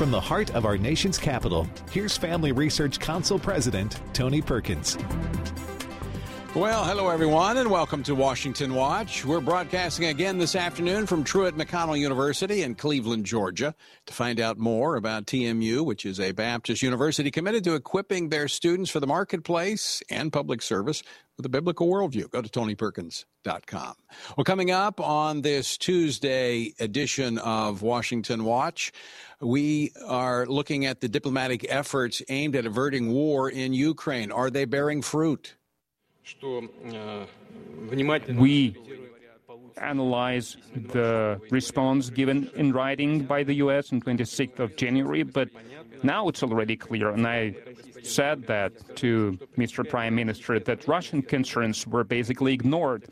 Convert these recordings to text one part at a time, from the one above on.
From the heart of our nation's capital, here's Family Research Council President Tony Perkins. Well, hello everyone, and welcome to Washington Watch. We're broadcasting again this afternoon from Truett McConnell University in Cleveland, Georgia. To find out more about TMU, which is a Baptist university committed to equipping their students for the marketplace and public service with a biblical worldview, go to tonyperkins.com. Well, coming up on this Tuesday edition of Washington Watch, we are looking at the diplomatic efforts aimed at averting war in Ukraine. Are they bearing fruit? We analyze the response given in writing by the U.S. on 26th of January, but now it's already clear, and I said that to Mr. Prime Minister, that Russian concerns were basically ignored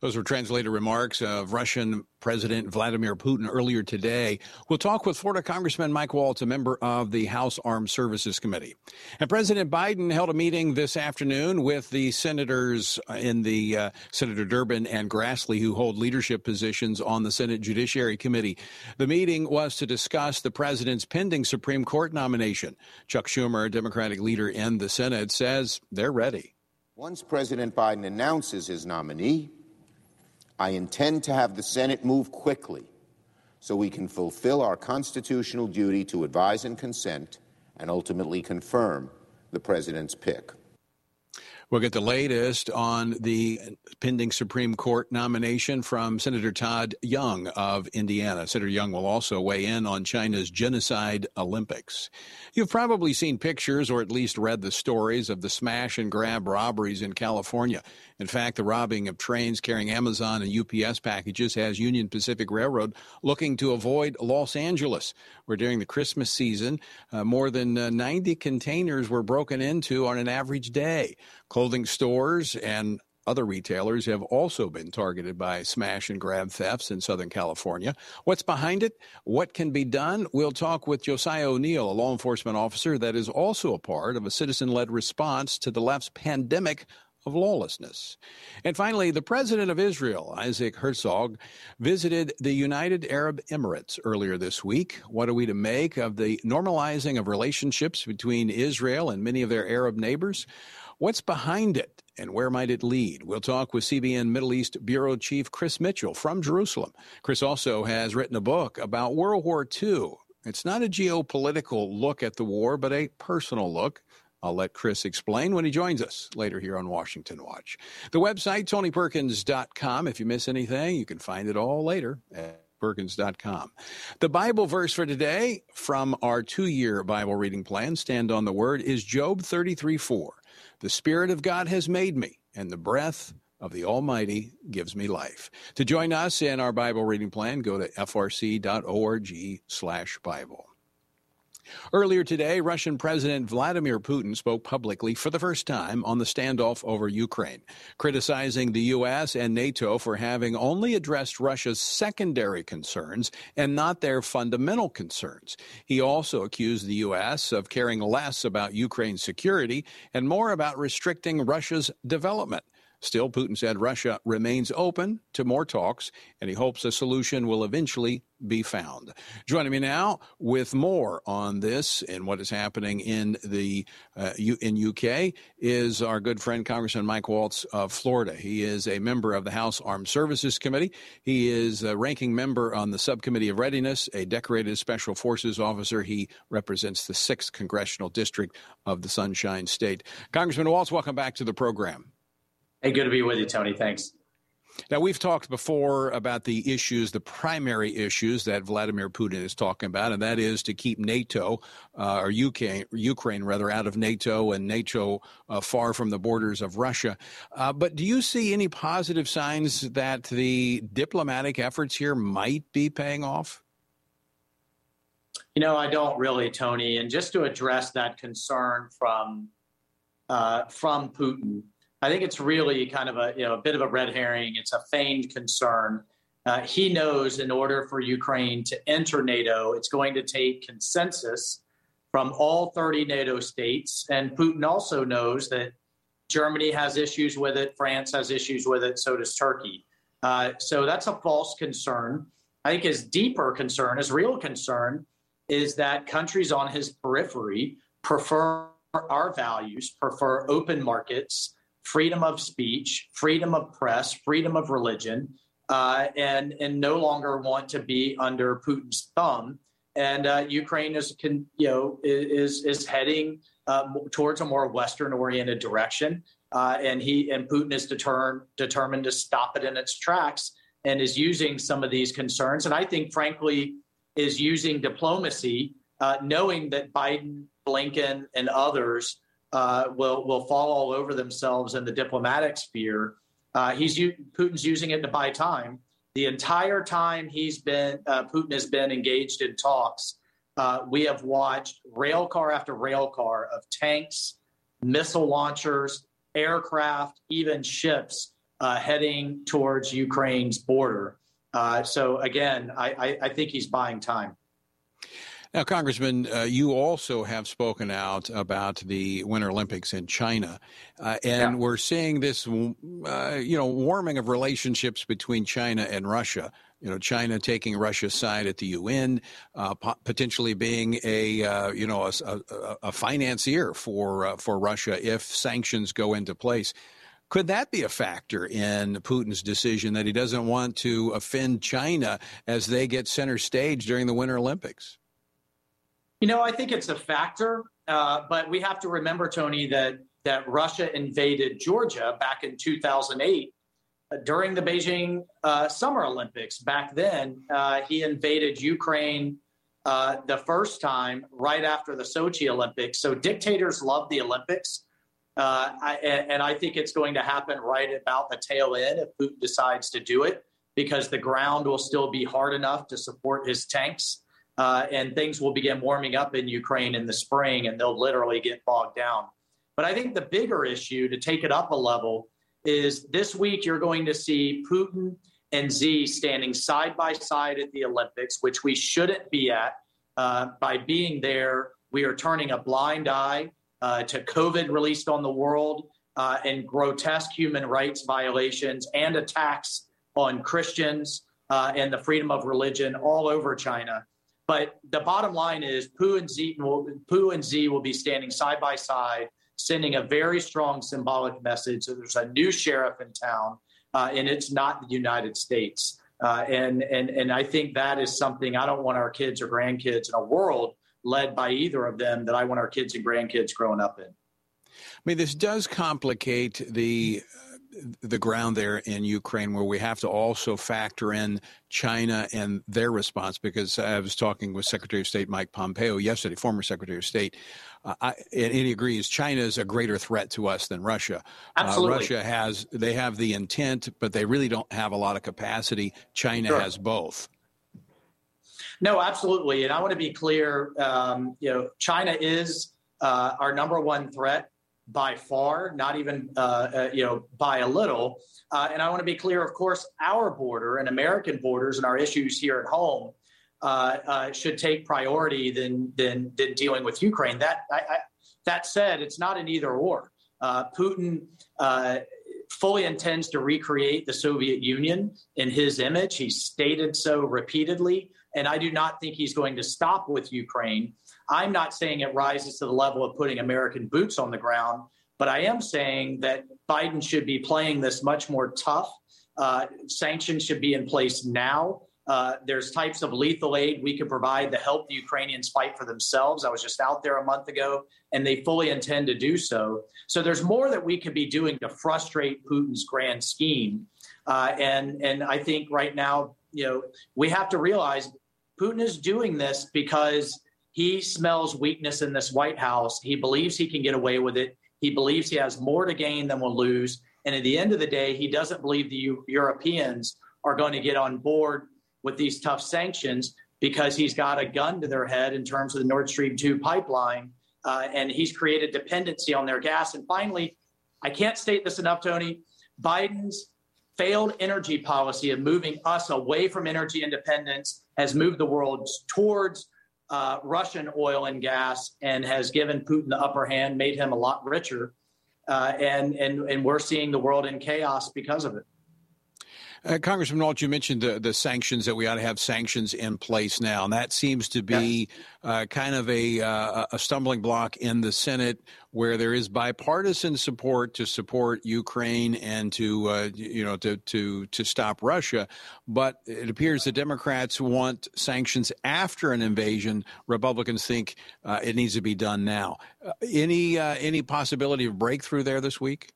those were translated remarks of Russian President Vladimir Putin earlier today. We'll talk with Florida Congressman Mike Waltz, a member of the House Armed Services Committee. And President Biden held a meeting this afternoon with the senators in the uh, Senator Durbin and Grassley, who hold leadership positions on the Senate Judiciary Committee. The meeting was to discuss the president's pending Supreme Court nomination. Chuck Schumer, Democratic leader in the Senate, says they're ready. Once President Biden announces his nominee, I intend to have the Senate move quickly so we can fulfill our constitutional duty to advise and consent and ultimately confirm the President's pick. We'll get the latest on the pending Supreme Court nomination from Senator Todd Young of Indiana. Senator Young will also weigh in on China's genocide Olympics. You've probably seen pictures or at least read the stories of the smash and grab robberies in California. In fact, the robbing of trains carrying Amazon and UPS packages has Union Pacific Railroad looking to avoid Los Angeles, where during the Christmas season, uh, more than uh, 90 containers were broken into on an average day. Clothing stores and other retailers have also been targeted by smash and grab thefts in Southern California. What's behind it? What can be done? We'll talk with Josiah O'Neil, a law enforcement officer that is also a part of a citizen led response to the left's pandemic of lawlessness. And finally, the president of Israel, Isaac Herzog, visited the United Arab Emirates earlier this week. What are we to make of the normalizing of relationships between Israel and many of their Arab neighbors? What's behind it and where might it lead? We'll talk with CBN Middle East Bureau Chief Chris Mitchell from Jerusalem. Chris also has written a book about World War II. It's not a geopolitical look at the war, but a personal look. I'll let Chris explain when he joins us later here on Washington Watch. The website, tonyperkins.com. If you miss anything, you can find it all later at perkins.com. The Bible verse for today from our two year Bible reading plan, Stand on the Word, is Job 33 4. The Spirit of God has made me, and the breath of the Almighty gives me life. To join us in our Bible reading plan, go to frc.org slash Bible. Earlier today, Russian President Vladimir Putin spoke publicly for the first time on the standoff over Ukraine, criticizing the U.S. and NATO for having only addressed Russia's secondary concerns and not their fundamental concerns. He also accused the U.S. of caring less about Ukraine's security and more about restricting Russia's development. Still, Putin said Russia remains open to more talks, and he hopes a solution will eventually be found. Joining me now with more on this and what is happening in the uh, U- in UK is our good friend Congressman Mike Waltz of Florida. He is a member of the House Armed Services Committee. He is a ranking member on the Subcommittee of Readiness, a decorated Special Forces officer. He represents the sixth congressional district of the Sunshine State. Congressman Waltz, welcome back to the program. Hey, good to be with you, Tony. Thanks. Now, we've talked before about the issues, the primary issues that Vladimir Putin is talking about, and that is to keep NATO, uh, or UK, Ukraine rather, out of NATO and NATO uh, far from the borders of Russia. Uh, but do you see any positive signs that the diplomatic efforts here might be paying off? You know, I don't really, Tony. And just to address that concern from uh, from Putin, I think it's really kind of a you know a bit of a red herring. It's a feigned concern. Uh, he knows in order for Ukraine to enter NATO, it's going to take consensus from all 30 NATO states. And Putin also knows that Germany has issues with it, France has issues with it, so does Turkey. Uh, so that's a false concern. I think his deeper concern, his real concern, is that countries on his periphery prefer our values, prefer open markets, freedom of speech, freedom of press, freedom of religion, uh, and and no longer want to be under Putin's thumb. And uh, Ukraine is can you know is is heading uh, towards a more Western oriented direction, uh, and he and Putin is determined determined to stop it in its tracks and is using some of these concerns. And I think, frankly, is using diplomacy, uh, knowing that Biden, Blinken, and others uh, will will fall all over themselves in the diplomatic sphere. Uh, he's Putin's using it to buy time. The entire time he's been uh, Putin has been engaged in talks. Uh, we have watched rail car after rail car of tanks, missile launchers, aircraft, even ships uh, heading towards Ukraine's border. Uh, so again, I, I, I, think he's buying time. Now, Congressman, uh, you also have spoken out about the Winter Olympics in China, uh, and yeah. we're seeing this, uh, you know, warming of relationships between China and Russia. You know, China taking Russia's side at the UN, uh, potentially being a, uh, you know, a, a, a financier for uh, for Russia if sanctions go into place. Could that be a factor in Putin's decision that he doesn't want to offend China as they get center stage during the Winter Olympics? You know, I think it's a factor, uh, but we have to remember, Tony, that that Russia invaded Georgia back in 2008 uh, during the Beijing uh, Summer Olympics. Back then, uh, he invaded Ukraine uh, the first time right after the Sochi Olympics. So dictators love the Olympics. Uh, I, and I think it's going to happen right about the tail end if Putin decides to do it, because the ground will still be hard enough to support his tanks uh, and things will begin warming up in Ukraine in the spring, and they'll literally get bogged down. But I think the bigger issue to take it up a level is this week you're going to see Putin and Xi standing side by side at the Olympics, which we shouldn't be at. Uh, by being there, we are turning a blind eye uh, to COVID released on the world uh, and grotesque human rights violations and attacks on Christians uh, and the freedom of religion all over China. But the bottom line is Pu and Z will, Pu and Xi will be standing side by side, sending a very strong symbolic message that there's a new sheriff in town, uh, and it's not the United States. Uh, and and and I think that is something I don't want our kids or grandkids in a world led by either of them that I want our kids and grandkids growing up in. I mean, this does complicate the the ground there in Ukraine, where we have to also factor in China and their response. Because I was talking with Secretary of State Mike Pompeo yesterday, former Secretary of State, uh, I, and he agrees China is a greater threat to us than Russia. Uh, Absolutely. Uh, Russia has they have the intent, but they really don't have a lot of capacity. China sure. has both. No, absolutely, and I want to be clear. Um, you know, China is uh, our number one threat by far, not even uh, uh, you know by a little. Uh, and I want to be clear, of course, our border and American borders and our issues here at home uh, uh, should take priority than, than than dealing with Ukraine. That I, I, that said, it's not an either or. Uh, Putin fully intends to recreate the Soviet Union in his image. He stated so repeatedly, and I do not think he's going to stop with Ukraine. I'm not saying it rises to the level of putting American boots on the ground, but I am saying that Biden should be playing this much more tough. Uh, sanctions should be in place now. Uh, there's types of lethal aid we could provide to help the Ukrainians fight for themselves. I was just out there a month ago, and they fully intend to do so. So there's more that we could be doing to frustrate Putin's grand scheme. Uh, and and I think right now, you know, we have to realize Putin is doing this because he smells weakness in this White House. He believes he can get away with it. He believes he has more to gain than will lose. And at the end of the day, he doesn't believe the U- Europeans are going to get on board with these tough sanctions because he's got a gun to their head in terms of the Nord Stream 2 pipeline. Uh, and he's created dependency on their gas. And finally, I can't state this enough, Tony. Biden's failed energy policy of moving us away from energy independence has moved the world towards uh, Russian oil and gas and has given Putin the upper hand, made him a lot richer. Uh, and, and, and we're seeing the world in chaos because of it. Uh, Congressman Waltz, you mentioned the, the sanctions that we ought to have sanctions in place now, and that seems to be uh, kind of a, uh, a stumbling block in the Senate, where there is bipartisan support to support Ukraine and to uh, you know to to to stop Russia, but it appears the Democrats want sanctions after an invasion. Republicans think uh, it needs to be done now. Uh, any any possibility of breakthrough there this week?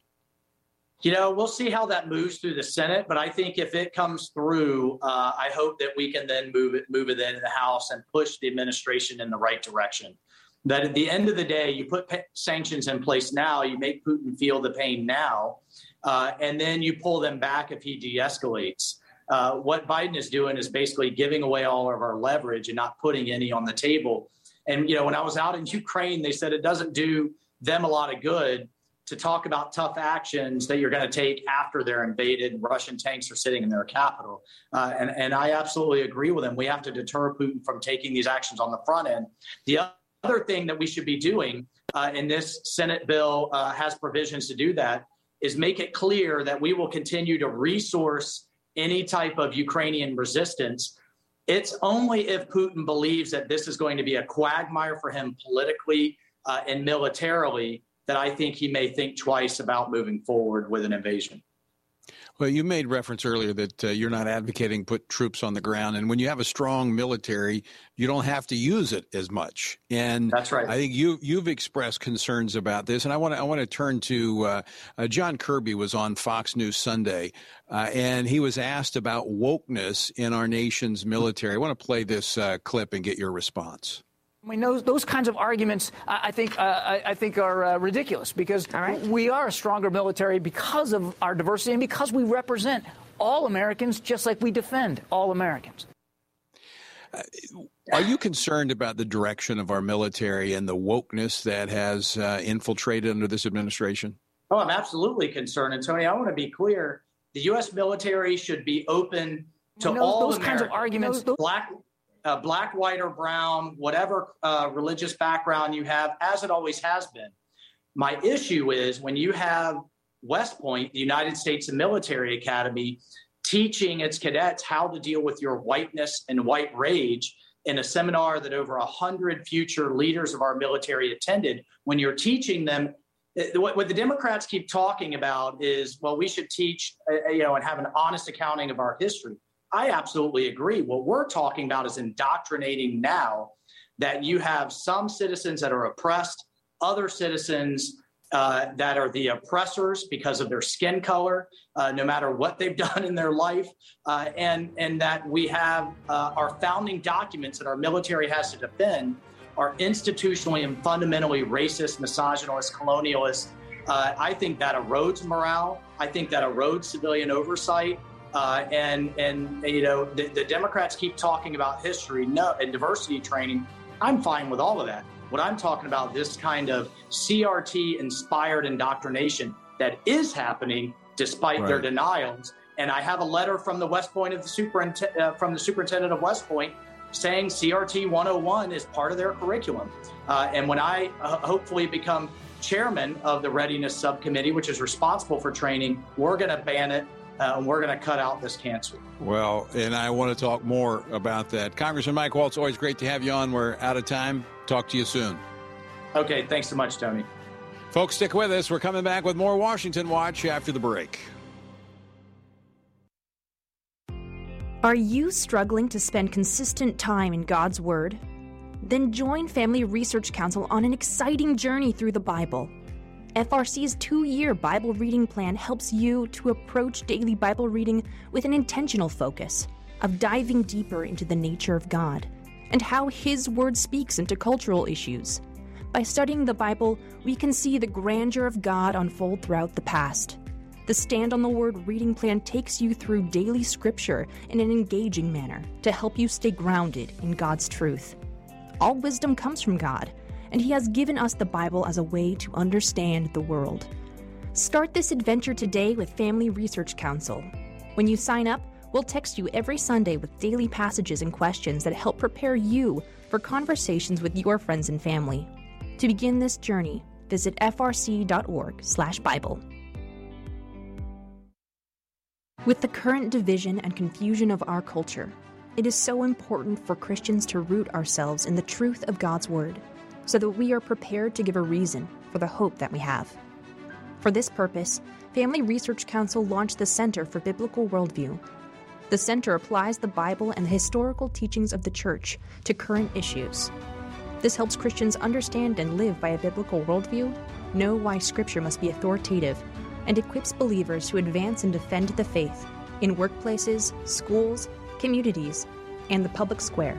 You know, we'll see how that moves through the Senate, but I think if it comes through, uh, I hope that we can then move it move it into the House and push the administration in the right direction. That at the end of the day, you put sanctions in place now, you make Putin feel the pain now, uh, and then you pull them back if he de-escalates. Uh, what Biden is doing is basically giving away all of our leverage and not putting any on the table. And you know, when I was out in Ukraine, they said it doesn't do them a lot of good to talk about tough actions that you're going to take after they're invaded and Russian tanks are sitting in their capital. Uh, and, and I absolutely agree with them. We have to deter Putin from taking these actions on the front end. The other thing that we should be doing, uh, and this Senate bill uh, has provisions to do that, is make it clear that we will continue to resource any type of Ukrainian resistance. It's only if Putin believes that this is going to be a quagmire for him politically uh, and militarily that I think he may think twice about moving forward with an invasion. Well, you made reference earlier that uh, you're not advocating put troops on the ground, and when you have a strong military, you don't have to use it as much. And that's right. I think you you've expressed concerns about this, and I want to I want to turn to uh, uh, John Kirby was on Fox News Sunday, uh, and he was asked about wokeness in our nation's military. I want to play this uh, clip and get your response. I mean, those, those kinds of arguments, I think, uh, I, I, think are uh, ridiculous because right. we are a stronger military because of our diversity and because we represent all Americans just like we defend all Americans. Uh, are you concerned about the direction of our military and the wokeness that has uh, infiltrated under this administration? Oh, I'm absolutely concerned. And Tony, I want to be clear: the U.S. military should be open to you know, all those Americans. kinds of arguments. Black uh, black, white, or brown, whatever uh, religious background you have, as it always has been. My issue is when you have West Point, the United States Military Academy, teaching its cadets how to deal with your whiteness and white rage in a seminar that over 100 future leaders of our military attended. When you're teaching them, uh, what, the Democrats keep talking about is, well, we should teach, uh, you know, and have an honest accounting of our history. I absolutely agree. What we're talking about is indoctrinating now that you have some citizens that are oppressed, other citizens uh, that are the oppressors because of their skin color, uh, no matter what they've done in their life, uh, and and that we have uh, our founding documents that our military has to defend are institutionally and fundamentally racist, misogynist, colonialist. Uh, I think that erodes morale. I think that erodes civilian oversight. Uh, and and you know the, the, Democrats keep talking about history no, and diversity training. I'm fine with all of that. What I'm talking about this kind of CRT inspired indoctrination that is happening despite right. their denials. And I have a letter from the West Point of the superintendent uh, from the superintendent of West Point saying CRT 101 is part of their curriculum. Uh, and when I uh, hopefully become chairman of the readiness subcommittee, which is responsible for training, we're going to ban it uh, and we're going to cut out this cancer. Well, and I want to talk more about that. Congressman Mike Waltz, always great to have you on. We're out of time. Talk to you soon. Okay, thanks so much, Tony. Folks, stick with us. We're coming back with more Washington Watch after the break. Are you struggling to spend consistent time in God's Word? Then join Family Research Council on an exciting journey through the Bible. FRC's two year Bible reading plan helps you to approach daily Bible reading with an intentional focus of diving deeper into the nature of God and how His Word speaks into cultural issues. By studying the Bible, we can see the grandeur of God unfold throughout the past. The Stand on the Word reading plan takes you through daily scripture in an engaging manner to help you stay grounded in God's truth. All wisdom comes from God and He has given us the Bible as a way to understand the world. Start this adventure today with Family Research Council. When you sign up, we'll text you every Sunday with daily passages and questions that help prepare you for conversations with your friends and family. To begin this journey, visit frc.org/bible. With the current division and confusion of our culture, it is so important for Christians to root ourselves in the truth of God's Word so that we are prepared to give a reason for the hope that we have. For this purpose, Family Research Council launched the Center for Biblical Worldview. The center applies the Bible and the historical teachings of the Church to current issues. This helps Christians understand and live by a biblical worldview, know why Scripture must be authoritative, and equips believers to advance and defend the faith in workplaces, schools, communities, and the public square.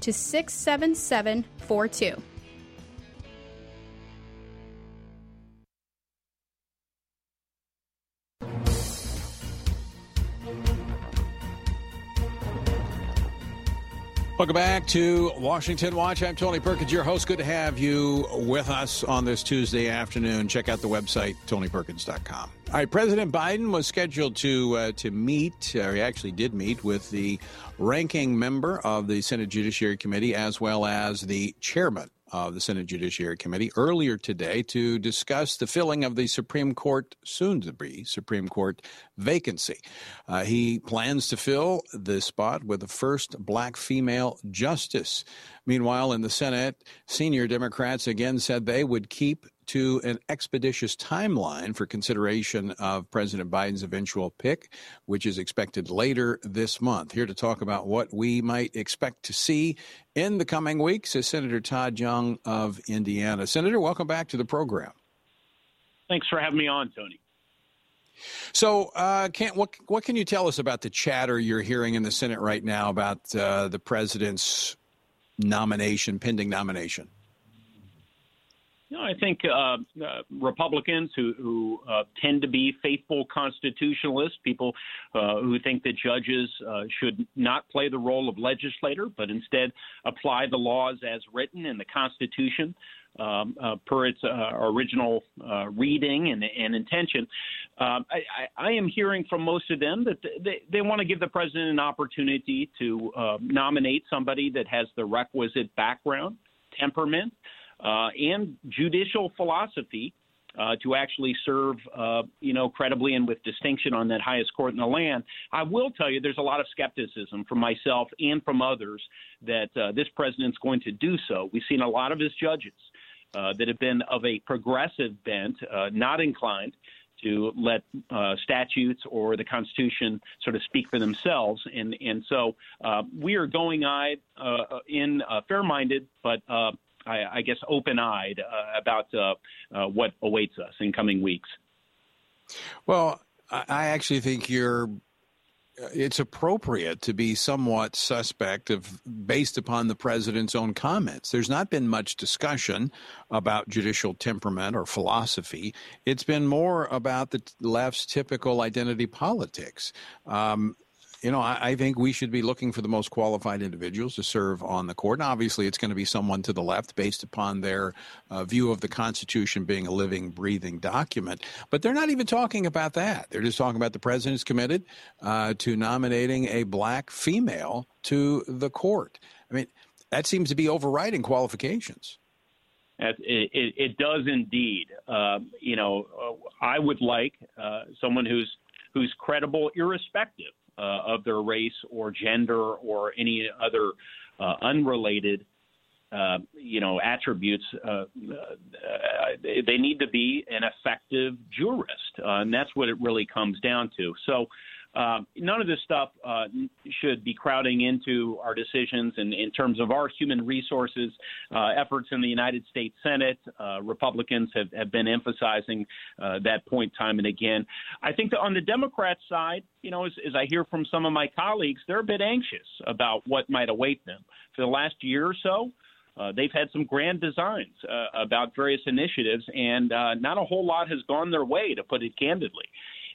to 67742. Welcome back to Washington Watch. I'm Tony Perkins, your host. Good to have you with us on this Tuesday afternoon. Check out the website, tonyperkins.com. All right, President Biden was scheduled to uh, to meet, or he actually did meet, with the ranking member of the Senate Judiciary Committee as well as the chairman of the Senate Judiciary Committee earlier today to discuss the filling of the Supreme Court, soon to be Supreme Court vacancy. Uh, he plans to fill the spot with the first black female justice. Meanwhile, in the Senate, senior Democrats again said they would keep to an expeditious timeline for consideration of President Biden's eventual pick, which is expected later this month. Here to talk about what we might expect to see in the coming weeks is Senator Todd Young of Indiana. Senator, welcome back to the program. Thanks for having me on, Tony. So, uh, what what can you tell us about the chatter you're hearing in the Senate right now about uh, the president's nomination, pending nomination? No, I think uh, uh, Republicans who, who uh, tend to be faithful constitutionalists, people uh, who think that judges uh, should not play the role of legislator, but instead apply the laws as written in the Constitution um, uh, per its original reading and, and intention. Um, I, I, am hearing from most of them that they, they want to give the president an opportunity to nominate somebody that has the requisite background, temperament and judicial philosophy uh, to actually serve, uh, you know, credibly and with distinction on that highest court in the land. I will tell you, there's a lot of skepticism from myself and from others that uh, this president's going to do so. We've seen a lot of his judges uh, that have been of a progressive bent, uh, not inclined to let uh, statutes or the Constitution sort of speak for themselves. And and so uh, we are going eyed uh, in uh, fair minded, but I, I guess, open eyed uh, about uh, uh, what awaits us in coming weeks. Well, I actually think you're. It's appropriate to be somewhat suspect of based upon the president's own comments. There's not been much discussion about judicial temperament or philosophy. It's been more about the left's typical identity politics. Um, you know, I, I, think we should be looking for the most qualified individuals to serve on the court. And obviously, it's going to be someone to the left based upon their uh, view of the Constitution being a living, breathing document. But they're not even talking about that. They're just talking about the president's committed uh, to nominating a black female to the court. I mean, that seems to be overriding qualifications. It, it, it does indeed. Uh, you know, uh, I would like uh, someone who's who's credible, irrespective of their race or gender or any other uh, unrelated uh, you know attributes. Uh, uh, they need to be an effective jurist, uh, and that's what it really comes down to. So. Uh, none of this stuff uh, should be crowding into our decisions in, in terms of our human resources efforts in the United States Senate. Republicans have, have been emphasizing that point time and again. I think that on the Democrat side, you know, as, as I hear from some of my colleagues, they're a bit anxious about what might await them. For the last year or so, uh, they've had some grand designs uh, about various initiatives, and uh, not a whole lot has gone their way, to put it candidly.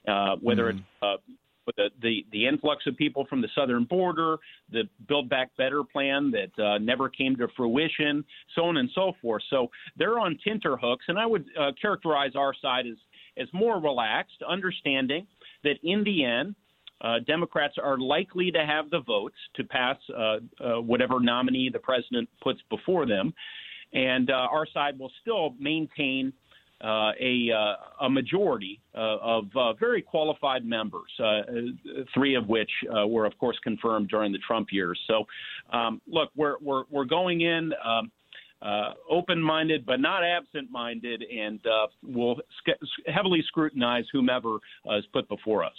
Uh, whether mm. it's uh, the, the, the influx of people from the southern border, the Build Back Better plan that uh, never came to fruition, so on and so forth. So they're on tenterhooks, and I would uh, characterize our side as as more relaxed, understanding that in the end uh, Democrats are likely to have the votes to pass uh, uh, whatever nominee the president puts before them, and uh, our side will still maintain uh, a, uh, a majority of very qualified members, three of which were, of course, confirmed during the Trump years. So, um, look, we're, we're, we're going in. Um, uh, open-minded but not absent-minded, and uh, will sc- heavily scrutinize whomever uh, is put before us.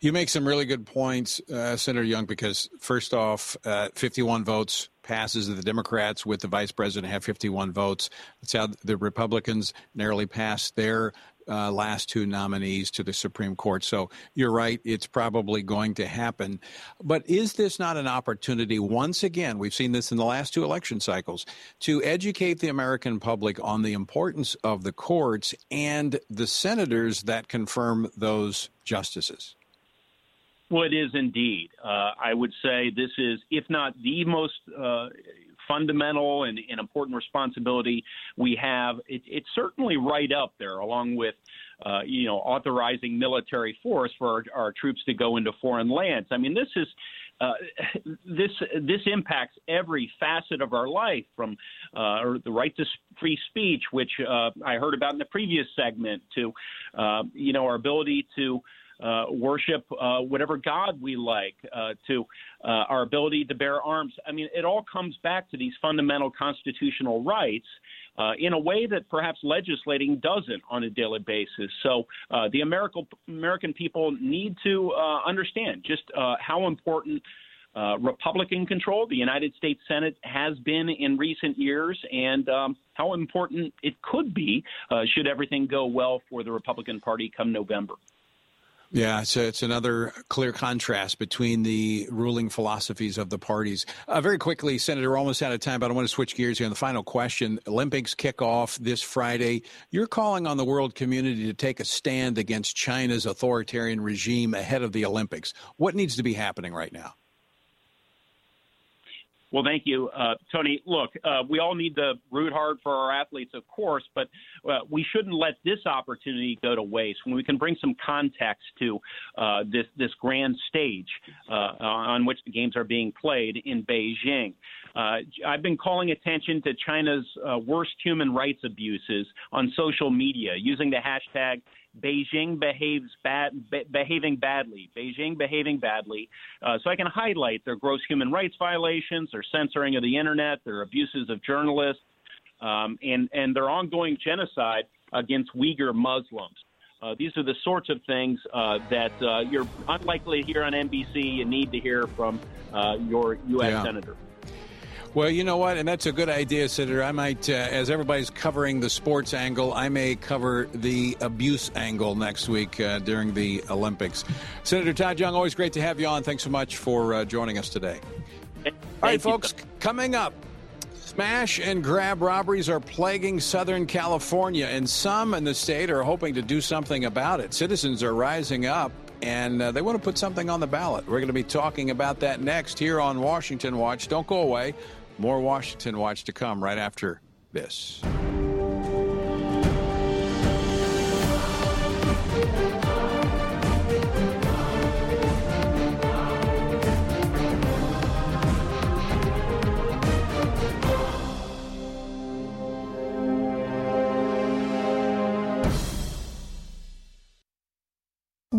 You make some really good points, uh, Senator Young, because first off, uh, 51 votes passes the Democrats with the vice president have 51 votes. That's how the Republicans narrowly passed their uh, last two nominees to the Supreme Court. So you're right, it's probably going to happen. But is this not an opportunity, once again, we've seen this in the last two election cycles, to educate the American public on the importance of the courts and the senators that confirm those justices? Well, it is indeed. Uh, I would say this is, if not the most uh, fundamental and, and, important responsibility we have, it, it's certainly right up there, along with, uh, you know, authorizing military force for our, our, troops to go into foreign lands. I mean, this is. Uh, this this impacts every facet of our life, from uh, the right to free speech, which uh, I heard about in the previous segment, to you know our ability to uh, worship uh, whatever God we like, uh, to uh, our ability to bear arms. I mean, it all comes back to these fundamental constitutional rights. Uh, in a way that perhaps legislating doesn't on a daily basis. So uh, the American American people need to understand just how important uh, Republican control the United States Senate has been in recent years, and um, how important it could be uh, should everything go well for the Republican Party come November. Yeah, so it's another clear contrast between the ruling philosophies of the parties. Uh, very quickly, Senator, we're almost out of time, but I want to switch gears here. On the final question, Olympics kick off this Friday. You're calling on the world community to take a stand against China's authoritarian regime ahead of the Olympics. What needs to be happening right now? Well, thank you, uh, Tony. Look, uh, we all need to root hard for our athletes, of course, but uh, we shouldn't let this opportunity go to waste. When we can bring some context to uh, this this grand stage uh, on which the games are being played in Beijing, uh, I've been calling attention to China's worst human rights abuses on social media using the hashtag Beijing behaves bad, be, behaving badly. Beijing behaving badly. Uh, so I can highlight their gross human rights violations, their censoring of the internet, their abuses of journalists, um, and and their ongoing genocide against Uyghur Muslims. Uh, these are the sorts of things uh, that uh, you're unlikely to hear on NBC. You need to hear from uh, your U.S. Yeah. senator. Well, you know what? And that's a good idea, Senator. I might, uh, as everybody's covering the sports angle, I may cover the abuse angle next week uh, during the Olympics. Senator Todd Young, always great to have you on. Thanks so much for uh, joining us today. Thank All right, folks, coming up. Smash and grab robberies are plaguing Southern California, and some in the state are hoping to do something about it. Citizens are rising up and uh, they want to put something on the ballot. We're going to be talking about that next here on Washington Watch. Don't go away. More Washington Watch to come right after this.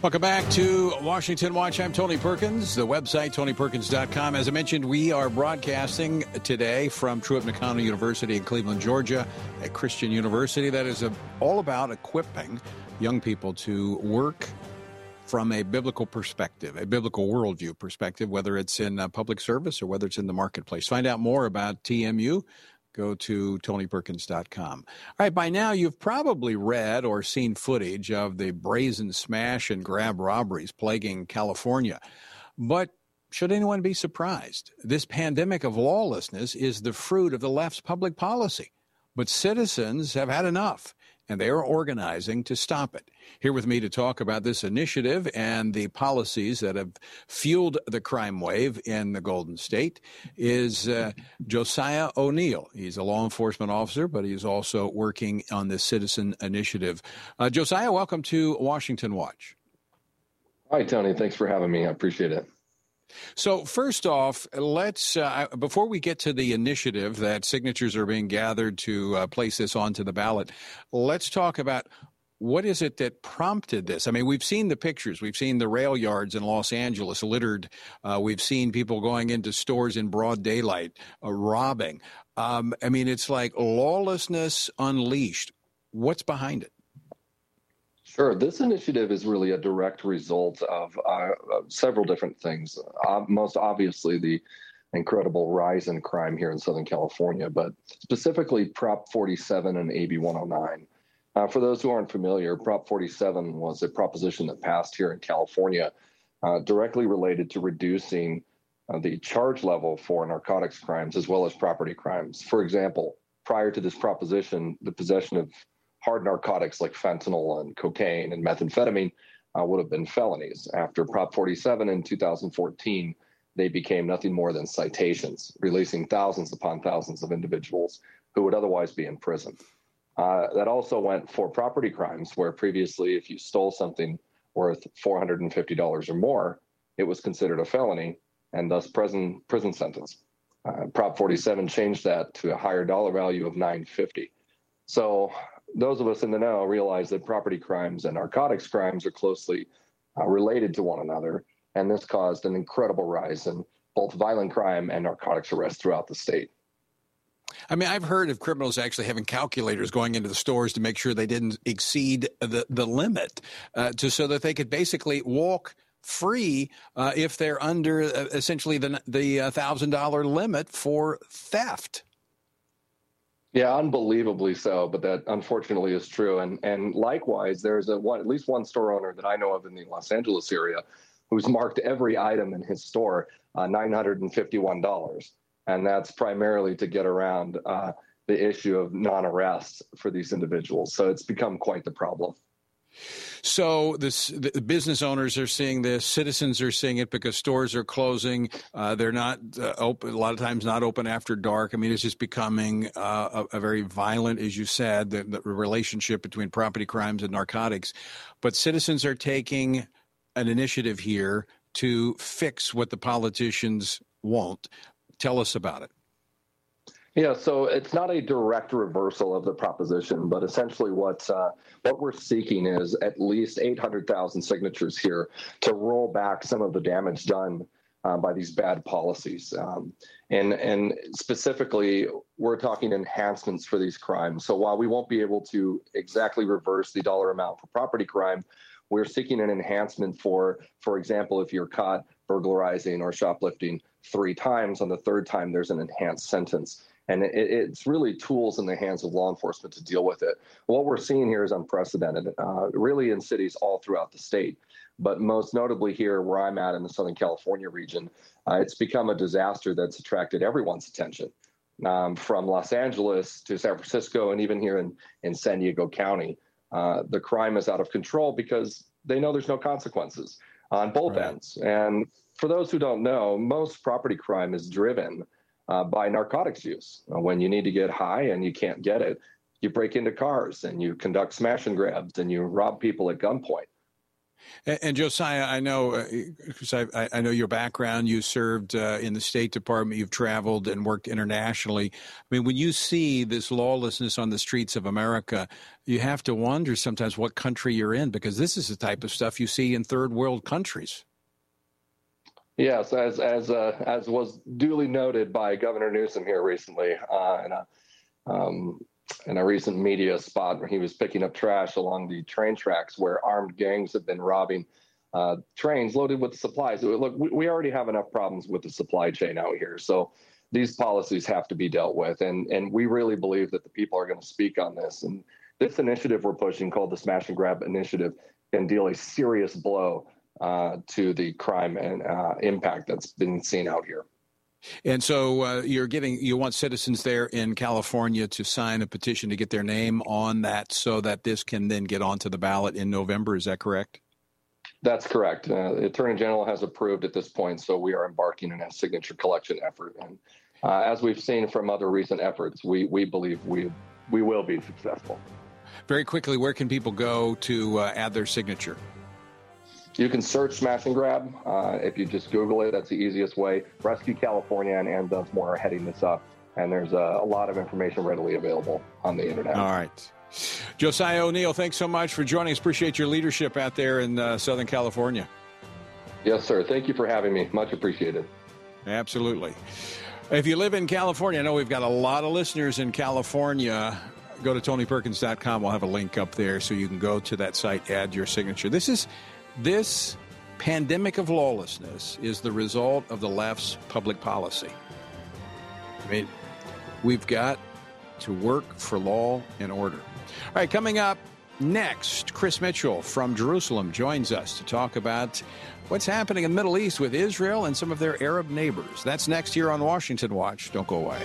Welcome back to Washington Watch. I'm Tony Perkins. The website, tonyperkins.com. As I mentioned, we are broadcasting today from Truett McConnell University in Cleveland, Georgia, a Christian university that is all about equipping young people to work from a biblical perspective, a biblical worldview perspective, whether it's in uh, public service or whether it's in the marketplace. Find out more about TMU go to tonyperkins.com. All right, by now you've probably read or seen footage of the brazen smash and grab robberies plaguing California. But should anyone be surprised? This pandemic of lawlessness is the fruit of the left's public policy. But citizens have had enough and they are organizing to stop it. Here with me to talk about this initiative and the policies that have fueled the crime wave in the Golden State is uh, Josiah O'Neil. He's a law enforcement officer, but he's also working on this citizen initiative. Uh, Josiah, welcome to Washington Watch. Hi, Tony. Thanks for having me. I appreciate it. So, first off, let's, uh, before we get to the initiative that signatures are being gathered to uh, place this onto the ballot, let's talk about what is it that prompted this? I mean, we've seen the pictures. We've seen the rail yards in Los Angeles littered. Uh, we've seen people going into stores in broad daylight, uh, robbing. Um, I mean, it's like lawlessness unleashed. What's behind it? Sure. This initiative is really a direct result of uh, several different things. Uh, most obviously, the incredible rise in crime here in Southern California, but specifically Prop 47 and AB 109. Uh, for those who aren't familiar, Prop 47 was a proposition that passed here in California uh, directly related to reducing uh, the charge level for narcotics crimes as well as property crimes. For example, prior to this proposition, the possession of hard narcotics like fentanyl and cocaine and methamphetamine uh, would have been felonies. After Prop 47 in 2014, they became nothing more than citations, releasing thousands upon thousands of individuals who would otherwise be in prison. Uh, that also went for property crimes, where previously, if you stole something worth $450 or more, it was considered a felony and thus prison prison sentence. Uh, Prop 47 changed that to a higher dollar value of 950. So those of us in the know realize that property crimes and narcotics crimes are closely uh, related to one another. And this caused an incredible rise in both violent crime and narcotics arrests throughout the state. I mean, I've heard of criminals actually having calculators going into the stores to make sure they didn't exceed the, the limit, uh, to so that they could basically walk free uh, if they're under uh, essentially the the uh, thousand dollar limit for theft. Yeah, unbelievably so, but that unfortunately is true. And and likewise, there's a one at least one store owner that I know of in the Los Angeles area who's marked every item in his store uh, $951, and that's primarily to get around uh, the issue of non-arrest for these individuals. So it's become quite the problem. So this, the business owners are seeing this. Citizens are seeing it because stores are closing. Uh, they're not uh, open. A lot of times, not open after dark. I mean, it's just becoming uh, a, a, very violent, as you said, the, the relationship between property crimes and narcotics. But citizens are taking an initiative here to fix what the politicians won't. Tell us about it. Yeah, so it's not a direct reversal of the proposition, but essentially what uh, what we're seeking is at least 800,000 signatures here to roll back some of the damage done uh, by these bad policies, um, and and specifically we're talking enhancements for these crimes. So while we won't be able to exactly reverse the dollar amount for property crime, we're seeking an enhancement for, for example, if you're caught burglarizing or shoplifting three times, on the third time there's an enhanced sentence. And it, it's really tools in the hands of law enforcement to deal with it. What we're seeing here is unprecedented, uh, really in cities all throughout the state. But most notably here, where I'm at in the Southern California region, uh, it's become a disaster that's attracted everyone's attention. Um, from Los Angeles to San Francisco, and even here in, in San Diego County, uh, the crime is out of control because they know there's no consequences on both right. ends. And for those who don't know, most property crime is driven uh, by narcotics use. Uh, when you need to get high and you can't get it, you break into cars and you conduct smash and grabs and you rob people at gunpoint. And, and Josiah, I know because uh, I, I, know your background. You served uh, in the State Department. You've traveled and worked internationally. I mean, when you see this lawlessness on the streets of America, you have to wonder sometimes what country you're in because this is the type of stuff you see in third world countries. Yes, as as uh, as was duly noted by Governor Newsom here recently, uh, in a um, in a recent media spot where he was picking up trash along the train tracks where armed gangs have been robbing uh, trains loaded with supplies. Look, we, we already have enough problems with the supply chain out here, so these policies have to be dealt with, and and we really believe that the people are going to speak on this. And this initiative we're pushing, called the Smash and Grab Initiative, can deal a serious blow to the crime and uh, impact that's been seen out here. And so uh, you're getting you want citizens there in California to sign a petition to get their name on that, so that this can then get onto the ballot in November. Is that correct? That's correct. Uh, the Attorney General has approved at this point, so we are embarking on a signature collection effort. And uh, as we've seen from other recent efforts, we we believe we we will be successful. Very quickly, where can people go to uh, add their signature? You can search Smash and Grab. Uh, if you just Google it, that's the easiest way. Rescue California and Anne Dunsmore are heading this up, and there's a, a lot of information readily available on the internet. All right. Josiah O'Neil, thanks so much for joining us. Appreciate your leadership out there in uh, Southern California. Yes, sir. Thank you for having me. Much appreciated. Absolutely. If you live in California, I know we've got a lot of listeners in California. Go to TonyPerkins.com. We'll have a link up there so you can go to that site, add your signature. This is this pandemic of lawlessness is the result of the left's public policy. I mean, we've got to work for law and order. All right, coming up next, Chris Mitchell from Jerusalem joins us to talk about what's happening in the Middle East with Israel and some of their Arab neighbors. That's next here on Washington Watch. Don't go away.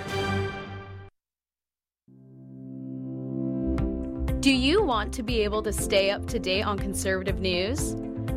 Do you want to be able to stay up to date on conservative news?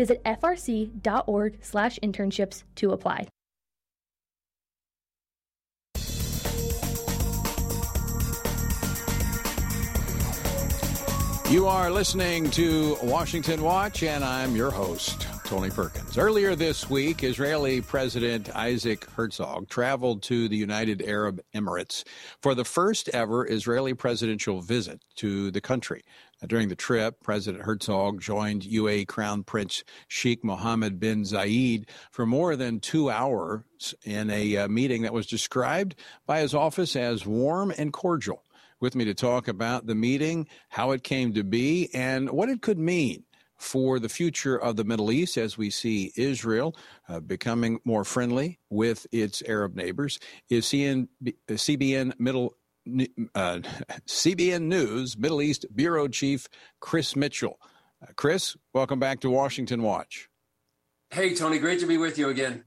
Visit frc.org/internships to apply. You are listening to Washington Watch, and I'm your host, Tony Perkins. Earlier this week, Israeli President Isaac Herzog traveled to the United Arab Emirates for the first ever Israeli presidential visit to the country. During the trip, President Herzog joined UAE Crown Prince Sheikh Mohammed bin Zayed for more than two hours in a uh, meeting that was described by his office as warm and cordial with me to talk about the meeting, how it came to be, and what it could mean for the future of the Middle East as we see Israel uh, becoming more friendly with its Arab neighbors. Is CN, CBN Middle uh, CBN News Middle East Bureau Chief Chris Mitchell. Uh, Chris, welcome back to Washington Watch. Hey, Tony, great to be with you again.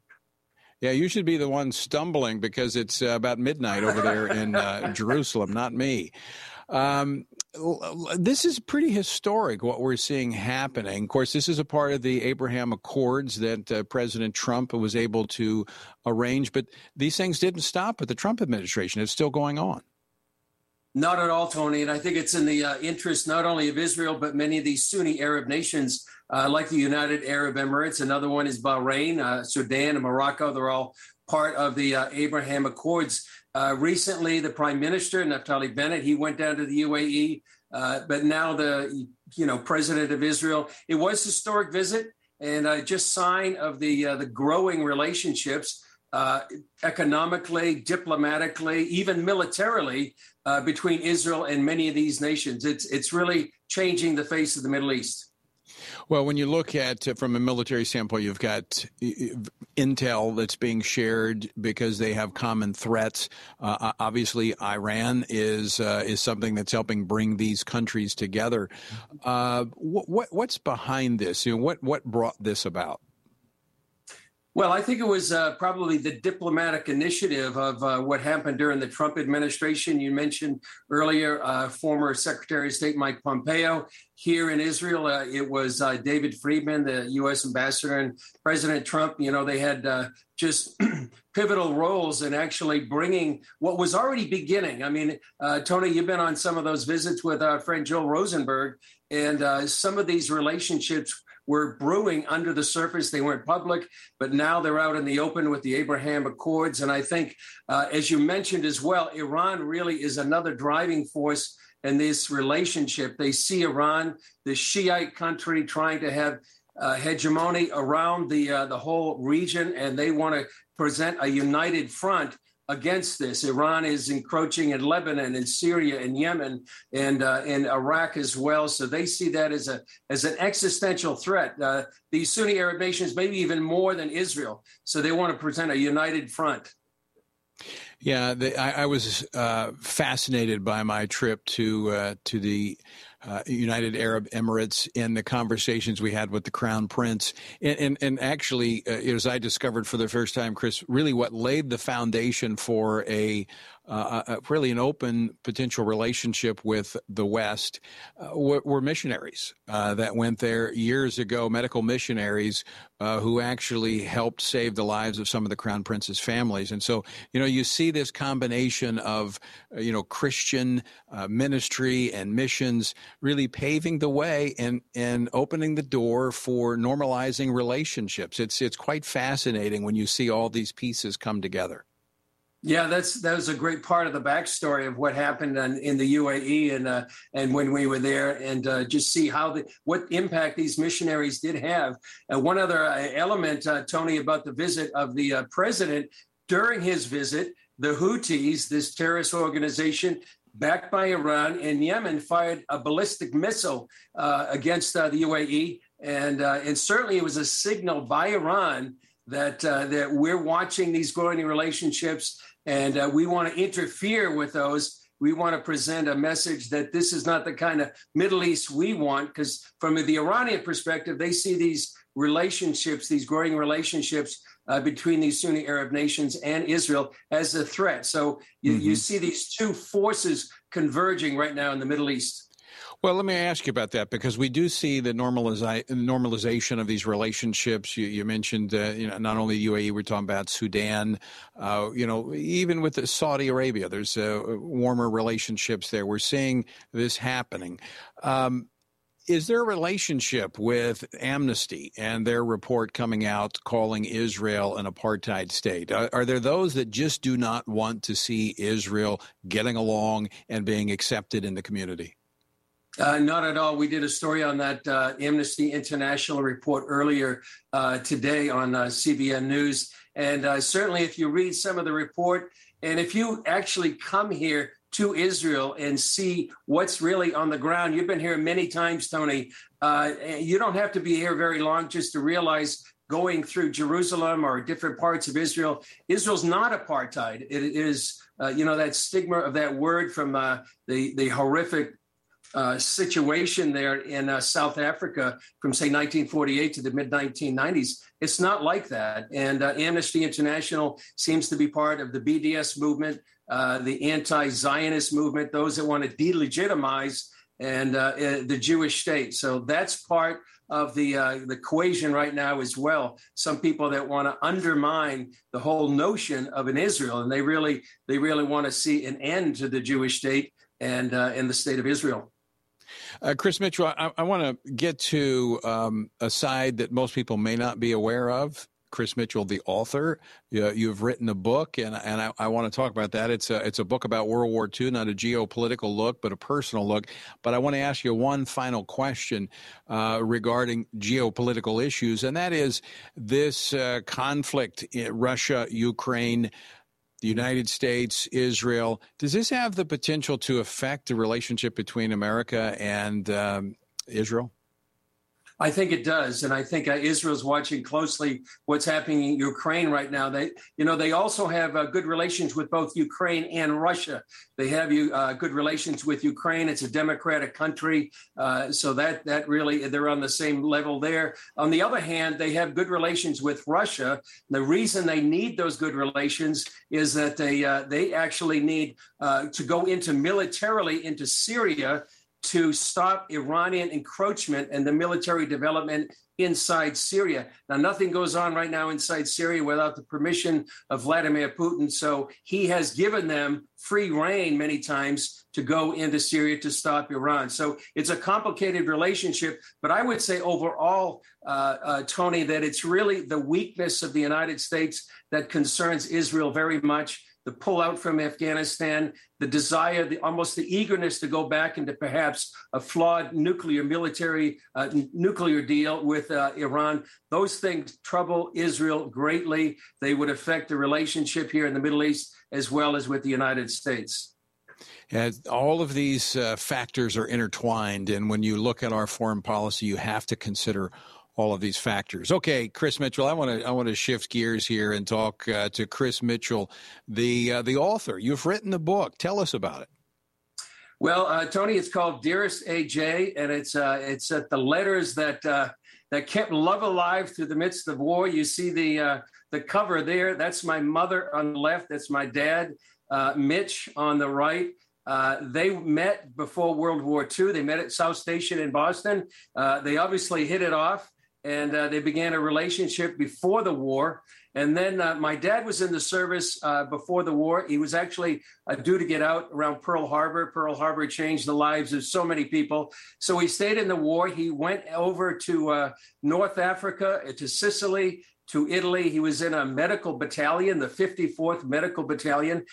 Yeah, you should be the one stumbling because it's uh, about midnight over there in uh, Jerusalem, not me. Um, this is pretty historic what we're seeing happening. Of course, this is a part of the Abraham Accords that uh, President Trump was able to arrange, but these things didn't stop with the Trump administration. It's still going on. Not at all, Tony. And I think it's in the uh, interest not only of Israel, but many of these Sunni Arab nations uh, like the United Arab Emirates. Another one is Bahrain, uh, Sudan, and Morocco. They're all part of the uh, Abraham Accords. Uh, recently, the Prime Minister Naftali Bennett he went down to the UAE, uh, but now the you know President of Israel. It was a historic visit and uh, just sign of the the growing relationships. economically, diplomatically, even militarily, between Israel and many of these nations, it's it's really changing the face of the Middle East. Well, when you look at uh, from a military standpoint, you've got intel that's being shared because they have common threats. Uh, obviously, Iran is uh, is something that's helping bring these countries together. Uh, what, what's behind this? You know, what what brought this about? Well, I think it was uh, probably the diplomatic initiative of uh, what happened during the Trump administration. You mentioned earlier uh, former Secretary of State Mike Pompeo here in Israel. Uh, it was uh, David Friedman, the U.S. ambassador, and President Trump. You know, they had uh, just pivotal roles in actually bringing what was already beginning. I mean, Tony, you've been on some of those visits with our friend Joel Rosenberg, and some of these relationships were brewing under the surface. They weren't public, but now they're out in the open with the Abraham Accords. And I think, uh, as you mentioned as well, Iran really is another driving force in this relationship. They see Iran, the Shiite country, trying to have uh, hegemony around the uh, the whole region, and they want to present a united front against this. Iran is encroaching in Lebanon and Syria and Yemen and uh, in Iraq as well. So they see that as a as an existential threat. Uh, these Sunni Arab nations, maybe even more than Israel. So they want to present a united front. Yeah, the, I, I, was uh, fascinated by my trip to uh, to the uh, United Arab Emirates in the conversations we had with the Crown Prince. And, and, and actually, uh, as I discovered for the first time, Chris, really what laid the foundation for a uh, uh, really an open potential relationship with the West uh, were, were, missionaries uh, that went there years ago, medical missionaries uh, who actually helped save the lives of some of the Crown Prince's families. And so, you know, you see this combination of, uh, you know, Christian ministry and missions really paving the way and, and opening the door for normalizing relationships. It's, it's quite fascinating when you see all these pieces come together. Yeah, that's that was a great part of the backstory of what happened in, the UAE and uh, and when we were there, and uh, just see how the what impact these missionaries did have. And one other uh, element, uh, Tony, about the visit of the uh, president during his visit, the Houthis, this terrorist organization backed by Iran in Yemen, fired a ballistic missile uh, against the UAE, and and certainly it was a signal by Iran that that we're watching these growing relationships and uh, we want to interfere with those. We want to present a message that this is not the kind of Middle East we want, because from the Iranian perspective, they see these relationships, these growing relationships uh, between these Sunni Arab nations and Israel as a threat. So you, mm-hmm. you see these two forces converging right now in the Middle East. Well, let me ask you about that because we do see the normaliza- normalization of these relationships. You, you mentioned, uh, you know, not only UAE, we're talking about Sudan. Uh, you know, even with Saudi Arabia, there's uh, warmer relationships there. We're seeing this happening. Um, is there a relationship with Amnesty and their report coming out calling Israel an apartheid state? Are, are, there those that just do not want to see Israel getting along and being accepted in the community? Uh, not at all. We did a story on that uh, Amnesty International report earlier uh, today on uh, CBN News. And uh, certainly, if you read some of the report, and if you actually come here to Israel and see what's really on the ground, you've been here many times, Tony. Uh, you don't have to be here very long just to realize going through Jerusalem or different parts of Israel, Israel's not apartheid. It is, you know, that stigma of that word from the, the horrific uh, situation there in uh, South Africa from, say, 1948 to the mid 1990s. It's not like that. And uh, Amnesty International seems to be part of the BDS movement, uh, the anti Zionist movement, those that want to delegitimize and uh, the Jewish state. So that's part of the uh, the equation right now as well. Some people that want to undermine the whole notion of an Israel, and they really they really want to see an end to the Jewish state and uh, and the state of Israel. Uh, Chris Mitchell, I, I want to get to um, a side that most people may not be aware of. Chris Mitchell, the author, you, you've written a book, and, and I, I, want to talk about that. It's a, it's a book about World War II, not a geopolitical look, but a personal look. But I want to ask you one final question uh, regarding geopolitical issues, and that is this uh, conflict Russia, Ukraine the United States, Israel. Does this have the potential to affect the relationship between America and um, Israel? I think it does, and I think uh, Israel's watching closely what's happening in Ukraine right now. They, you know, they also have uh, good relations with both Ukraine and Russia. They have uh, good relations with Ukraine. It's a democratic country, uh, so that that really they're on the same level there. On the other hand, they have good relations with Russia. The reason they need those good relations is that they uh, they actually need uh, to go into militarily into Syria to stop Iranian encroachment and the military development inside Syria. Now, nothing goes on right now inside Syria without the permission of Vladimir Putin. So he has given them free reign many times to go into Syria to stop Iran. So it's a complicated relationship. But I would say overall, uh, uh, Tony, that it's really the weakness of the United States that concerns Israel very much the pullout from Afghanistan, the desire, the almost the eagerness to go back into perhaps a flawed nuclear military uh, n- nuclear deal with uh, Iran. Those things trouble Israel greatly. They would affect the relationship here in the Middle East as well as with the United States. All of these uh, factors are intertwined, and when you look at our foreign policy, you have to consider all of these factors. Okay, Chris Mitchell, I want to I want to shift gears here and talk uh, to Chris Mitchell, the uh, the author. You've written the book. Tell us about it. Well, uh, Tony, it's called Dearest AJ, and it's uh, it's at the letters that uh, that kept love alive through the midst of war. You see the uh, the cover there. That's my mother on the left. That's my dad, Mitch, on the right. Uh, they met before World War II. They met at South Station in Boston. Uh, they obviously hit it off and uh, they began a relationship before the war. And then uh, my dad was in the service uh, before the war. He was actually uh, due to get out around Pearl Harbor. Pearl Harbor changed the lives of so many people. So he stayed in the war. He went over to uh, North Africa, uh, to Sicily, to Italy. He was in a medical battalion, the 54th Medical Battalion.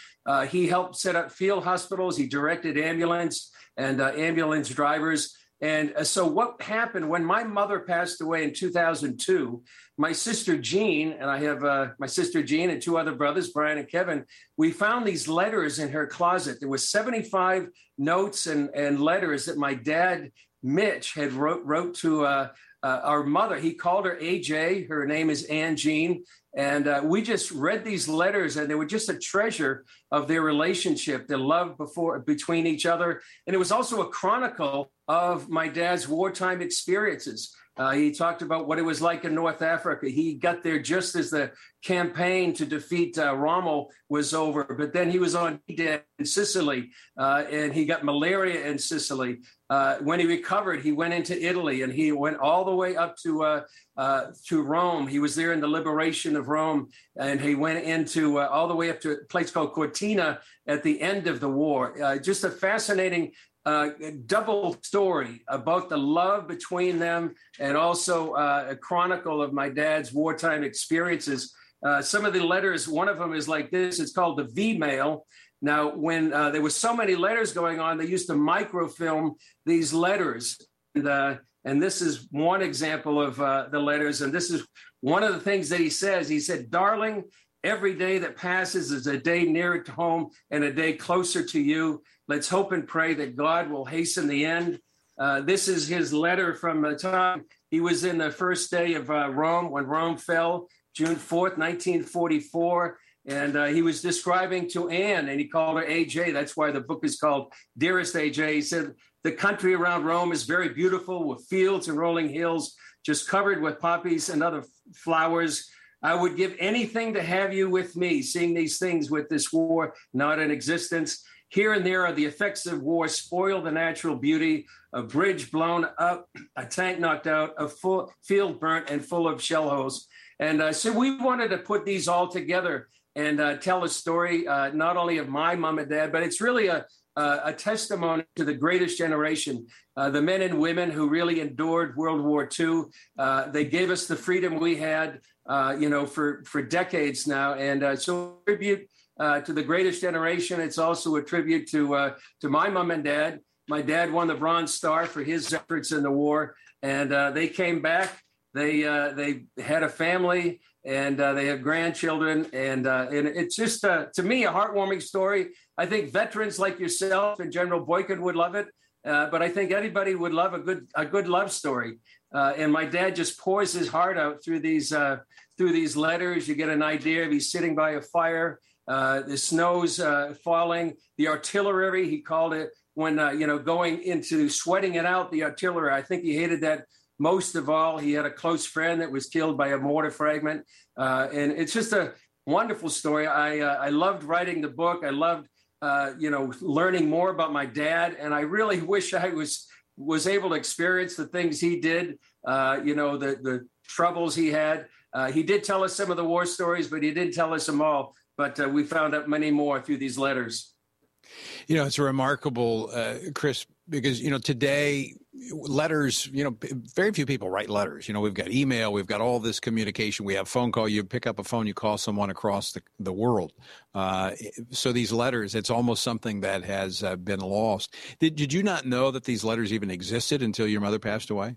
he helped set up field hospitals. He directed ambulance and ambulance drivers. And uh, so, what happened when my mother passed away in 2002? My sister Jean, and I have uh, my sister Jean and two other brothers, Brian and Kevin, we found these letters in her closet. There was 75 notes and, and letters that my dad, Mitch, had wrote, wrote to uh, uh, our mother. He called her AJ. Her name is Ann Jean. And uh, we just read these letters, and they were just a treasure of their relationship, their love before between each other. And it was also a chronicle of my dad's wartime experiences. Uh, he talked about what it was like in North Africa. He got there just as the campaign to defeat uh, Rommel was over, but then he was on in Sicily, uh, and he got malaria in Sicily. Uh, when he recovered, he went into Italy, and he went all the way up to uh, uh, to Rome. He was there in the liberation of Rome, and he went into all the way up to a place called Cortina at the end of the war. just a fascinating uh, double story about the love between them and also uh, a chronicle of my dad's wartime experiences. Uh, some of the letters, one of them is like this it's called the V mail. Now, when uh, there was so many letters going on, they used to microfilm these letters. And, uh, and this is one example of uh, the letters. And this is one of the things that he says. He said, Darling, every day that passes is a day nearer to home and a day closer to you. Let's hope and pray that God will hasten the end. Uh, this is his letter from the time he was in the first day of uh, Rome when Rome fell, June 4th, 1944. And uh, he was describing to Anne, and he called her AJ. That's why the book is called Dearest AJ. He said, The country around Rome is very beautiful with fields and rolling hills, just covered with poppies and other flowers. I would give anything to have you with me, seeing these things with this war not in existence. Here and there are the effects of war spoil the natural beauty. A bridge blown up, a tank knocked out, a full field burnt and full of shell holes. And uh, so we wanted to put these all together and uh, tell a story, uh, not only of my mom and dad, but it's really a, a, a testimony to the greatest generation, uh, the men and women who really endured World War II. Uh, they gave us the freedom we had, uh, you know, for, for decades now. And so tribute uh, to the greatest generation. It's also a tribute to uh, to my mom and dad. My dad won the Bronze Star for his efforts in the war, and uh, they came back. They uh, they had a family and uh, they have grandchildren, and uh, and it's just to me a heartwarming story. I think veterans like yourself and General Boykin would love it, but I think anybody would love a good a good love story. and my dad just pours his heart out through these through these letters. You get an idea of he's sitting by a fire uh, the snow's uh, falling. The artillery, he called it, when, uh, you know, going into sweating it out, the artillery. I think he hated that most of all. He had a close friend that was killed by a mortar fragment. Uh, and it's just a wonderful story. I, uh, I loved writing the book. I loved, uh, you know, learning more about my dad. And I really wish I was was able to experience the things he did, Uh, you know, the, the troubles he had. Uh, he did tell us some of the war stories, but he didn't tell us them all but uh, we found out many more through these letters. You know, it's remarkable, uh, Chris, because you know today letters, you know, very few people write letters. You know, we've got email, we've got all this communication, we have phone call. You pick up a phone, you call someone across the, the world. Uh, so these letters, it's almost something that has uh, been lost. Did, did you not know that these letters even existed until your mother passed away?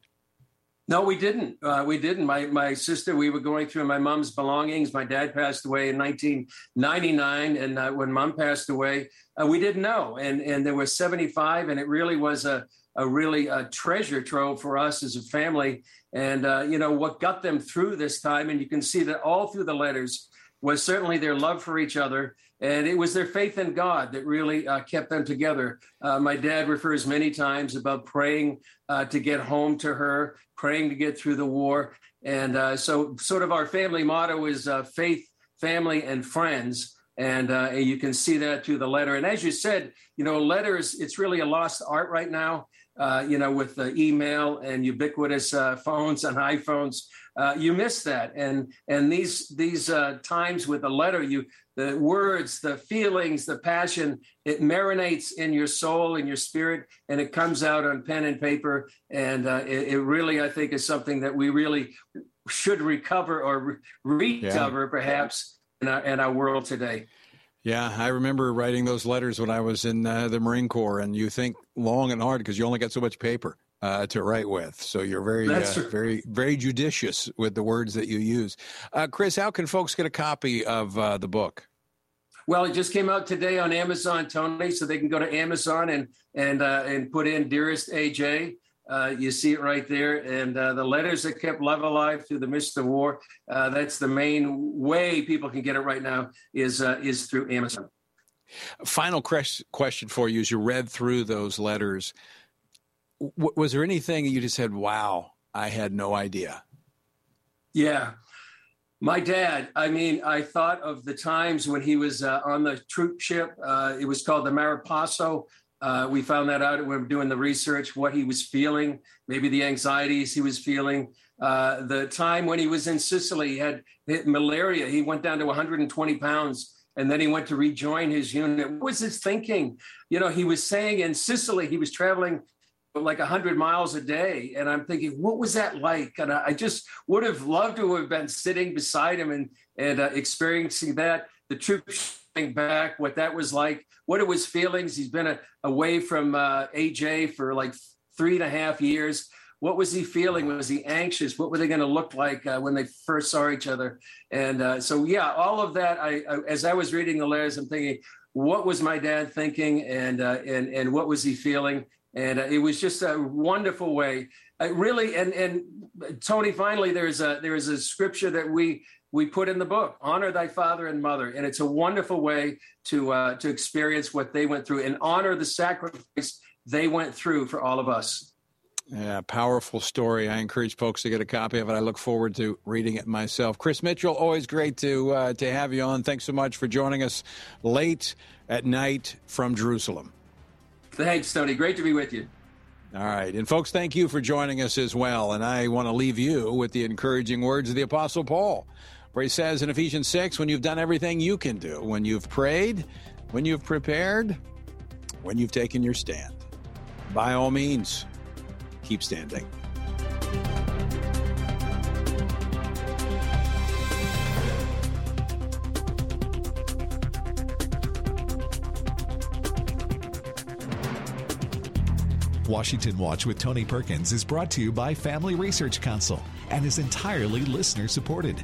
No, we didn't. Uh, we didn't. My my sister, we were going through my mom's belongings. My dad passed away in 1999, and uh, when mom passed away, uh, we didn't know. And and there was 75, and it really was a a really a treasure trove for us as a family. And uh, you know what got them through this time, and you can see that all through the letters was certainly their love for each other and it was their faith in God that really uh, kept them together. Uh, my dad refers many times about praying uh, to get home to her, praying to get through the war. And uh, so, sort of, our family motto is uh, faith, family, and friends. And uh, you can see that through the letter. And as you said, you know, letters, it's really a lost art right now. You know, with the email and ubiquitous uh, phones and iPhones, you miss that. And and these these times with a letter, you the words, the feelings, the passion, it marinates in your soul, and your spirit, and it comes out on pen and paper. And uh, it, it, really, I think, is something that we really should recover or re- recover, yeah. perhaps, in our, in our world today. Yeah, I remember writing those letters when I was in uh, the Marine Corps, and you think long and hard because you only got so much paper uh, to write with. So you're very, uh, very, very judicious with the words that you use. Uh, Chris, how can folks get a copy of uh, the book? Well, it just came out today on Amazon, Tony, so they can go to Amazon and and uh, and put in "Dearest AJ." Uh, you see it right there, and uh, the letters that kept love alive through the midst of war. Uh, that's the main way people can get it right now is uh, is through Amazon. Final question for you: As you read through those letters, w- was there anything you just said, "Wow, I had no idea"? Yeah, my dad, I mean, I thought of the times when he was uh, on the troop ship. Uh, it was called the Mariposa. Uh, we found that out when we were doing the research, what he was feeling, maybe the anxieties he was feeling. Uh, the time when he was in Sicily, he had malaria. He went down to 120 pounds and then he went to rejoin his unit. What was his thinking? You know, he was saying in Sicily, he was traveling like 100 miles a day. And I'm thinking, what was that like? And I just would have loved to have been sitting beside him and, and uh, experiencing that. The troops back, what that was like, what it was feelings. He's been a, away from uh, AJ for like three and a half years. What was he feeling? Was he anxious? What were they going to look like uh, when they first saw each other? And uh, so, yeah, all of that. I, I, as I was reading the letters, I'm thinking, what was my dad thinking, and uh, and and what was he feeling? and uh, it was just a wonderful way. Uh, really, and and Tony, finally, there's a there is a scripture that we we put in the book: honor thy father and mother, and it's a wonderful way to uh, to experience what they went through and honor the sacrifice they went through for all of us. Yeah, powerful story. I encourage folks to get a copy of it. I look forward to reading it myself. Chris Mitchell, always great to uh, to have you on. Thanks so much for joining us late at night from Jerusalem. Thanks, Tony. Great to be with you. All right. And folks, thank you for joining us as well. And I want to leave you with the encouraging words of the Apostle Paul, where he says in Ephesians 6 when you've done everything you can do, when you've prayed, when you've prepared, when you've taken your stand, by all means, keep standing. Washington Watch with Tony Perkins is brought to you by Family Research Council and is entirely listener supported.